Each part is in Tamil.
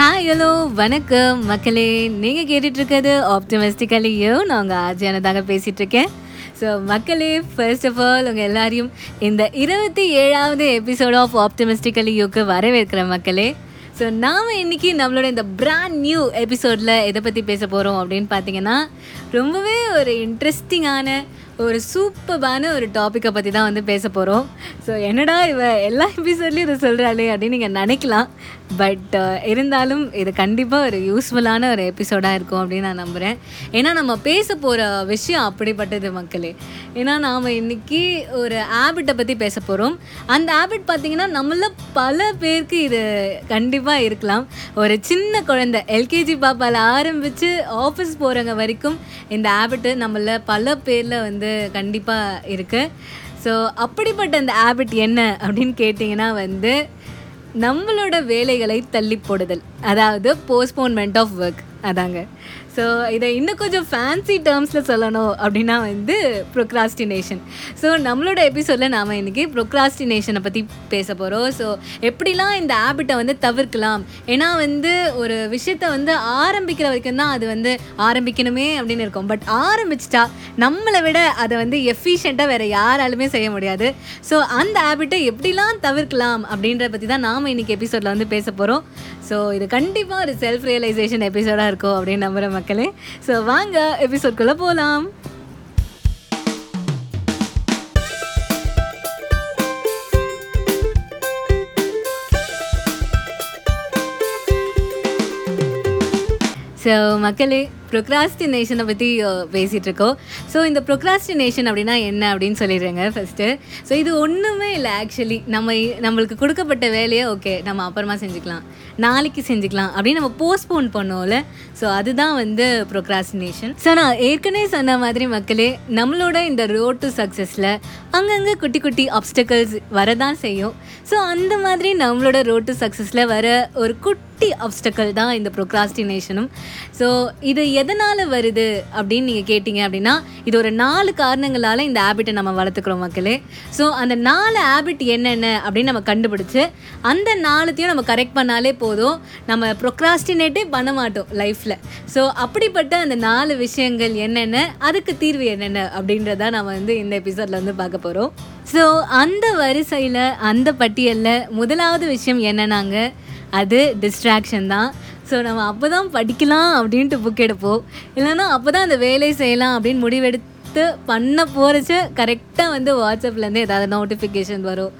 ஹாய் ஹலோ வணக்கம். மக்களே நீங்கள் கேட்டுட்ருக்கிறது இருக்கிறது நான் உங்கள் ஆர்ஜியான தாங்க ஸோ மக்களே ஃபர்ஸ்ட் ஆஃப் ஆல் உங்கள் எல்லாரையும் இந்த இருபத்தி ஏழாவது எபிசோட் ஆஃப் ஆப்டமிஸ்டிக்கலியோக்கு வரவேற்கிற மக்களே. ஸோ நாம் இன்னைக்கு நம்மளோட இந்த பிராண்ட் நியூ எபிசோடில் எதை பற்றி பேச போகிறோம் அப்படின்னு பார்த்தீங்கன்னா ரொம்பவே ஒரு இன்ட்ரெஸ்டிங்கான ஒரு சூப்பரான ஒரு டாப்பிக்கை பற்றி தான் வந்து பேச போகிறோம் ஸோ என்னடா இவ எல்லா எபிசோட்லேயும் இதை சொல்கிறாளே அப்படின்னு நீங்கள் நினைக்கலாம். பட் uh, இருந்தாலும் இது கண்டிப்பாக ஒரு யூஸ்ஃபுல்லான ஒரு எபிசோடாக இருக்கும் அப்படின்னு நான் நம்புகிறேன் ஏன்னா நம்ம பேச போகிற விஷயம் அப்படிப்பட்டது மக்களே. ஏன்னா நாம் இன்றைக்கி ஒரு ஹேபிட்டை பற்றி பேச போகிறோம் அந்த ஹேபிட் பார்த்திங்கன்னா நம்மள பல பேருக்கு இது கண்டிப்பாக இருக்கலாம். ஒரு சின்ன குழந்தை எல்கேஜி பாப்பாவில் ஆரம்பித்து ஆஃபீஸ் போகிறவங்க வரைக்கும் இந்த ஹேபிட்டு நம்மள பல பேரில் வந்து கண்டிப்பாக இருக்குது ஸோ அப்படிப்பட்ட அந்த ஹேபிட் என்ன அப்படின்னு கேட்டிங்கன்னா வந்து நம்மளோட வேலைகளை தள்ளி போடுதல். அதாவது போஸ்ட்போன்மெண்ட் ஆஃப் ஒர்க் அதாங்க. ஸோ இதை இன்னும் கொஞ்சம் ஃபேன்சி டேர்ம்ஸில் சொல்லணும் அப்படின்னா வந்து ப்ரொக்ராஸ்டினேஷன் ஸோ நம்மளோட எபிசோடில் நாம் இன்றைக்கி ப்ரொக்ராஸ்டினேஷனை பற்றி பேச போகிறோம் ஸோ எப்படிலாம் இந்த ஹேபிட்டை வந்து தவிர்க்கலாம்? ஏன்னா வந்து ஒரு விஷயத்த வந்து ஆரம்பிக்கிற வரைக்கும் தான் அது வந்து ஆரம்பிக்கணுமே அப்படின்னு இருக்கும். பட் ஆரம்பிச்சிட்டா நம்மளை விட அதை வந்து எஃபிஷியண்ட்டாக வேறு யாராலுமே செய்ய முடியாது. ஸோ அந்த ஹேபிட்டை எப்படிலாம் தவிர்க்கலாம் அப்படின்றத பற்றி தான் நாம் இன்றைக்கி எபிசோடில் வந்து பேச போகிறோம் ஸோ இது கண்டிப்பாக ஒரு செல்ஃப் ரியலைசேஷன் எபிசோடாக இருக்கும் அப்படின்னு நம்புகிற மக்களே. ஸோ வாங்க எபிசோட்குள்ளே போகலாம் ஸோ மக்களே ப்ரொக்ராஸ்டினேஷனை பற்றி பேசிகிட்ருக்கோம் ஸோ இந்த ப்ரொக்ராஸ்டினேஷன் அப்படின்னா என்ன அப்படின்னு சொல்லிடுறேங்க ஃபஸ்ட்டு ஸோ இது ஒன்றுமே இல்லை ஆக்சுவலி நம்ம நம்மளுக்கு கொடுக்கப்பட்ட வேலையை ஓகே நம்ம அப்புறமா செஞ்சுக்கலாம். நாளைக்கு செஞ்சுக்கலாம் அப்படின்னு நம்ம போஸ்ட்போன் பண்ணோம்ல ஸோ அதுதான் வந்து ப்ரொக்ராஸ்டினேஷன் ஸோ நான் ஏற்கனவே சொன்ன மாதிரி மக்களே நம்மளோட இந்த ரோட் டு சக்ஸஸில் அங்கங்கே குட்டி குட்டி ஆப்ஸ்டக்கல்ஸ் வரதான் செய்யும். ஸோ அந்த மாதிரி நம்மளோட ரோட் டு சக்ஸஸில் வர ஒரு குட்டி ஆப்ஸ்டக்கல் தான் இந்த ப்ரொக்ராஸ்டினேஷனும் ஸோ இது எதனால் வருது அப்படின்னு நீங்கள் கேட்டிங்க அப்படின்னா இது ஒரு நாலு காரணங்களால் இந்த ஹேபிட்டை நம்ம வளர்த்துக்கிறோம் மக்களே. ஸோ அந்த நாலு ஹேபிட் என்னென்ன அப்படின்னு நம்ம கண்டுபிடிச்சு அந்த நாலுத்தையும் நம்ம கரெக்ட் பண்ணாலே போதும். நம்ம ப்ரொக்ராஸ்டினேட்டே பண்ண மாட்டோம் லைஃப்பில் ஸோ அப்படிப்பட்ட அந்த நாலு விஷயங்கள் என்னென்ன அதுக்கு தீர்வு என்னென்ன அப்படின்றத நம்ம வந்து இந்த எபிசோடில் வந்து பார்க்க போகிறோம் ஸோ அந்த வரிசையில் அந்த பட்டியலில் முதலாவது விஷயம் என்னன்னாங்க? அது டிஸ்ட்ராக்ஷன் தான். ஸோ நம்ம அப்போ தான் படிக்கலாம் அப்படின்ட்டு புக் எடுப்போம். இல்லைன்னா அப்போ தான் அந்த வேலை செய்யலாம் அப்படின்னு முடிவெடுத்து பண்ண போகிறச்ச கரெக்டாக வந்து வாட்ஸ்அப்லேருந்து ஏதாவது நோட்டிஃபிகேஷன் வரும்.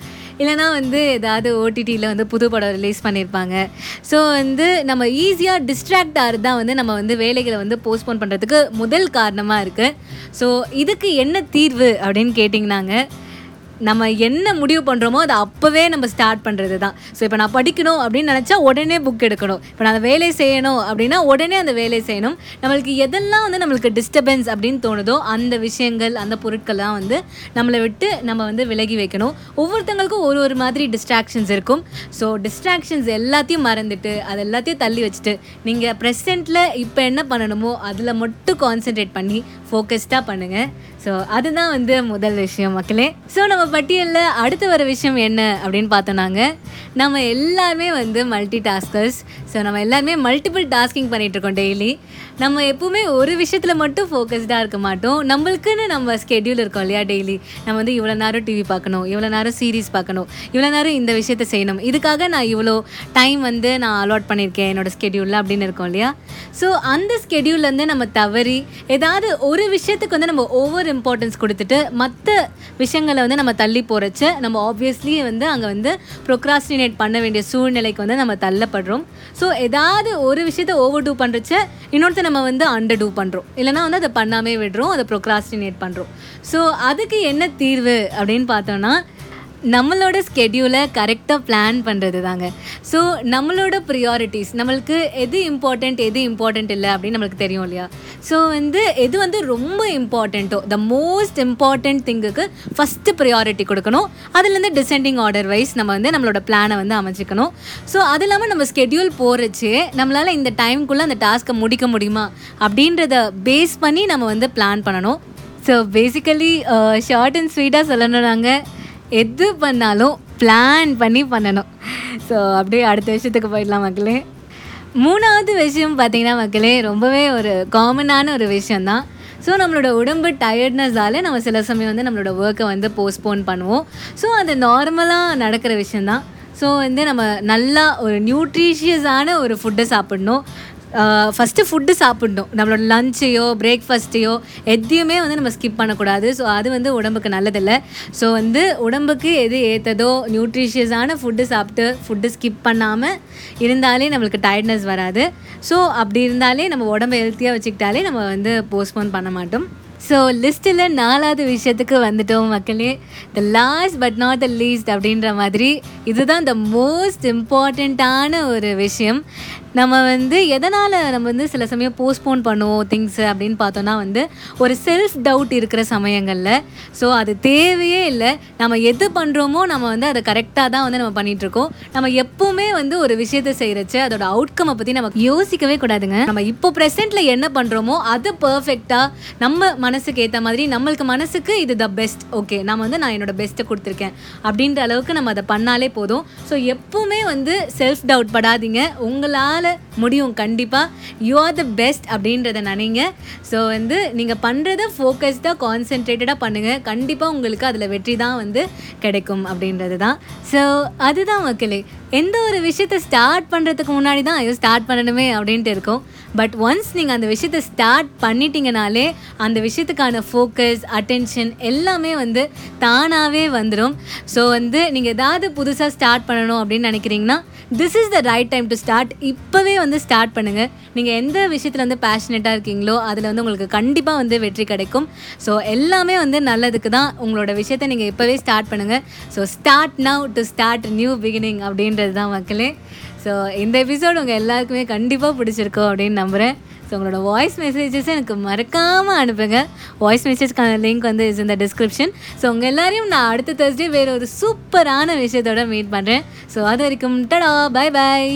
இல்லைனா வந்து ஏதாவது ஓடிடியில் வந்து புது படம் ரிலீஸ் பண்ணியிருப்பாங்க ஸோ வந்து நம்ம ஈஸியாக டிஸ்ட்ராக்ட் ஆகிறது தான் வந்து நம்ம வந்து வேலைகளை வந்து போஸ்ட்போன் பண்ணுறதுக்கு முதல் காரணமாக இருக்குது ஸோ இதுக்கு என்ன தீர்வு அப்படின்னு கேட்டிங்கனாங்க நம்ம என்ன முடிவு பண்ணுறோமோ அதை அப்போவே நம்ம ஸ்டார்ட் பண்ணுறது தான் ஸோ இப்போ நான் படிக்கணும் அப்படின்னு நினச்சா உடனே புக் எடுக்கணும். இப்போ நான் அந்த வேலை செய்யணும் அப்படின்னா உடனே அந்த வேலையை செய்யணும். நம்மளுக்கு எதெல்லாம் வந்து நம்மளுக்கு டிஸ்டர்பன்ஸ் அப்படின்னு தோணுதோ அந்த விஷயங்கள் அந்த பொருட்கள்லாம் வந்து நம்மளை விட்டு நம்ம வந்து விலகி வைக்கணும். ஒவ்வொருத்தங்களுக்கும் ஒரு ஒரு மாதிரி டிஸ்ட்ராக்ஷன்ஸ் இருக்கும். ஸோ டிஸ்ட்ராக்ஷன்ஸ் எல்லாத்தையும் மறந்துட்டு அது எல்லாத்தையும் தள்ளி வச்சுட்டு நீங்கள் ப்ரெசென்ட்டில் இப்போ என்ன பண்ணணுமோ அதில் மட்டும் கான்சென்ட்ரேட் பண்ணி ஃபோக்கஸ்டாக பண்ணுங்கள் ஸோ அதுதான் வந்து முதல் விஷயம் மக்களே. ஸோ நம்ம பட்டியலில் அடுத்து வர விஷயம் என்ன அப்படின்னு பார்த்தோன்னாங்க நம்ம எல்லாருமே வந்து மல்டி டாஸ்கர்ஸ் ஸோ நம்ம எல்லாருமே மல்டிபிள் டாஸ்கிங் பண்ணிகிட்ருக்கோம் டெய்லி நம்ம எப்பவுமே ஒரு விஷயத்தில் மட்டும் ஃபோக்கஸ்டாக இருக்க மாட்டோம். நம்மளுக்குன்னு நம்ம ஸ்கெடியூல் இருக்கோம் இல்லையா டெய்லி நம்ம வந்து இவ்வளோ நேரம் டிவி பார்க்கணும் இவ்வளோ நேரம் சீரீஸ் பார்க்கணும் இவ்வளோ நேரம் இந்த விஷயத்த செய்யணும். இதுக்காக நான் இவ்வளோ டைம் வந்து நான் அலாட் பண்ணியிருக்கேன் என்னோடய ஸ்கெடியூலில் அப்படின்னு இருக்கோம் இல்லையா? ஸோ அந்த ஸ்கெடியூல்லேருந்து நம்ம தவறி ஏதாவது ஒரு விஷயத்துக்கு வந்து நம்ம ஓவர் இம்பார்ட்டன்ஸ் கொடுத்துட்டு மற்ற விஷயங்களை வந்து நம்ம தள்ளி போகிறச்ச நம்ம ஆப்வியஸ்லி வந்து அங்கே வந்து ப்ரொக்ராஸ்டினேட் பண்ண வேண்டிய சூழ்நிலைக்கு வந்து நம்ம தள்ளப்படுறோம். ஸோ ஏதாவது ஒரு விஷயத்த ஓவர் டூ பண்ணுறச்ச இன்னொருத்த நம்ம வந்து அண்டர் டூ பண்ணுறோம் இல்லைனா வந்து அதை பண்ணாமே விடுறோம் அதை ப்ரொக்ராஸ்டினேட் பண்ணுறோம் ஸோ அதுக்கு என்ன தீர்வு அப்படின்னு பார்த்தோன்னா நம்மளோட ஸ்கெடியூலை கரெக்டாக பிளான் பண்ணுறது தாங்க ஸோ நம்மளோட ப்ரியாரிட்டிஸ் நம்மளுக்கு எது இம்பார்ட்டண்ட் எது இம்பார்ட்டண்ட் இல்லை அப்படின்னு நம்மளுக்கு தெரியும் இல்லையா? ஸோ வந்து எது வந்து ரொம்ப இம்பார்ட்டண்ட்டோ த மோஸ்ட் இம்பார்ட்டண்ட் திங்குக்கு ஃபஸ்ட்டு ப்ரியாரிட்டி கொடுக்கணும். அதுலேருந்து டிசெண்டிங் ஆர்டர் வைஸ் நம்ம வந்து நம்மளோட பிளானை வந்து அமைச்சிக்கணும். ஸோ அது இல்லாமல் நம்ம ஸ்கெடியூல் போகிறச்சு நம்மளால் இந்த டைம்குள்ளே அந்த டாஸ்க்கை முடிக்க முடியுமா? அப்படின்றத பேஸ் பண்ணி நம்ம வந்து பிளான் பண்ணணும். ஸோ பேசிக்கலி ஷார்ட் அண்ட் ஸ்வீட்டாக சொல்லணும் நாங்கள் எது பண்ணாலும் பிளான் பண்ணி பண்ணணும். ஸோ அப்படியே அடுத்த விஷயத்துக்கு போயிடலாம் மக்களே. மூணாவது விஷயம் பார்த்திங்கன்னா மக்களே ரொம்பவே ஒரு காமனான ஒரு விஷயந்தான் ஸோ நம்மளோட உடம்பு டயர்ட்னஸால் நம்ம சில சமயம் வந்து நம்மளோட ஒர்க்கை வந்து போஸ்ட்போன் பண்ணுவோம். ஸோ அது நார்மலாக நடக்கிற விஷயந்தான் ஸோ வந்து நம்ம நல்லா ஒரு நியூட்ரிஷியஸான ஒரு ஃபுட்டை சாப்பிடணும். ஃபஸ்ட்டு ஃபுட்டு சாப்பிடணும். நம்மளோட லஞ்சையோ பிரேக்ஃபாஸ்ட்டையோ எதையுமே வந்து நம்ம ஸ்கிப் பண்ணக்கூடாது. ஸோ அது வந்து உடம்புக்கு நல்லதில்லை. ஸோ வந்து உடம்புக்கு எது ஏற்றதோ நியூட்ரிஷியஸான ஃபுட்டு சாப்பிட்டு ஃபுட்டு ஸ்கிப் பண்ணாமல் இருந்தாலே நம்மளுக்கு டயர்ட்னஸ் வராது. ஸோ அப்படி இருந்தாலே நம்ம உடம்பு ஹெல்த்தியாக வச்சுக்கிட்டாலே நம்ம வந்து போஸ்ட்போன் பண்ண மாட்டோம். ஸோ லிஸ்ட்டில் நாலாவது விஷயத்துக்கு வந்துட்டோம் மக்களே. The last but not the least அப்படின்ற மாதிரி. இதுதான் த மோஸ்ட் இம்பார்ட்டண்ட்டான ஒரு விஷயம். நம்ம வந்து எதனால் நம்ம வந்து சில சமயம் போஸ்ட்போன் பண்ணுவோம் திங்ஸ் அப்படின்னு பார்த்தோன்னா வந்து ஒரு செல்ஃப் டவுட் இருக்கிற சமயங்களில். ஸோ அது தேவையே இல்லை. நம்ம எது பண்ணுறோமோ நம்ம வந்து அதை கரெக்டாக தான் வந்து நம்ம பண்ணிகிட்ருக்கோம் நம்ம எப்போவுமே வந்து ஒரு விஷயத்தை செய்கிறச்சு அதோட அவுட்கம்மை பற்றி நமக்கு யோசிக்கவே கூடாதுங்க. நம்ம இப்போ ப்ரெசென்ட்டில் என்ன பண்ணுறோமோ அது பர்ஃபெக்டாக நம்ம மனசுக்கு ஏற்ற மாதிரி நம்மளுக்கு மனசுக்கு இது த பெஸ்ட் ஓகே நான் வந்து நான் என்னோட பெஸ்ட்டை கொடுத்துருக்கேன். அப்படின்ற அளவுக்கு நம்ம அதை பண்ணாலே போதும். ஸோ எப்பவுமே வந்து செல்ஃப் டவுட் படாதீங்க. உங்களால் முடியும் கண்டிப்பாக யூ ஆர் த பெஸ்ட் அப்படின்றத நினைங்க. ஸோ வந்து நீங்கள் பண்ணுறத ஃபோக்கஸ்டாக கான்சென்ட்ரேட்டடாக பண்ணுங்கள் கண்டிப்பாக உங்களுக்கு அதில் வெற்றி தான் வந்து கிடைக்கும் அப்படின்றது தான். ஸோ அதுதான் மக்களே. எந்த ஒரு விஷயத்தை ஸ்டார்ட் பண்ணுறதுக்கு முன்னாடி தான் ஐயோ ஸ்டார்ட் பண்ணணுமே அப்படின்ட்டு இருக்கும். பட் ஒன்ஸ் நீங்கள் அந்த விஷயத்தை ஸ்டார்ட் பண்ணிட்டீங்கனாலே அந்த விஷயத்துக்கான ஃபோக்கஸ் அட்டென்ஷன் எல்லாமே வந்து தானாகவே வந்துடும் ஸோ வந்து நீங்கள் ஏதாவது புதுசாக ஸ்டார்ட் பண்ணணும் அப்படின்னு நினைக்கிறீங்கன்னா this is the right time to start இப்போவே வந்து ஸ்டார்ட் பண்ணுங்கள் நீங்கள் எந்த விஷயத்தில் வந்து பேஷனேட்டாக இருக்கீங்களோ அதில் வந்து உங்களுக்கு கண்டிப்பாக வந்து வெற்றி கிடைக்கும். ஸோ எல்லாமே வந்து நல்லதுக்கு தான் உங்களோட விஷயத்தை நீங்கள் இப்போவே ஸ்டார்ட் பண்ணுங்கள் so start now to start new beginning அப்படின்றது தான் மக்களே. ஸோ இந்த எபிசோடு உங்கள் எல்லாருக்குமே கண்டிப்பாக பிடிச்சிருக்கோம் அப்படின்னு நம்புகிறேன் ஸோ உங்களோட வாய்ஸ் மெசேஜஸ் எனக்கு மறக்காமல் அனுப்புங்க. வாய்ஸ் மெசேஜ்க்கான லிங்க் வந்து இஸ் இந்த டிஸ்கிரிப்ஷன் ஸோ உங்கள் எல்லாரையும் நான் அடுத்த தேர்ஸ்டே வேறு ஒரு சூப்பரான விஷயத்தோட மீட் பண்ணுறேன் ஸோ அது வரைக்கும் டடா பை பாய்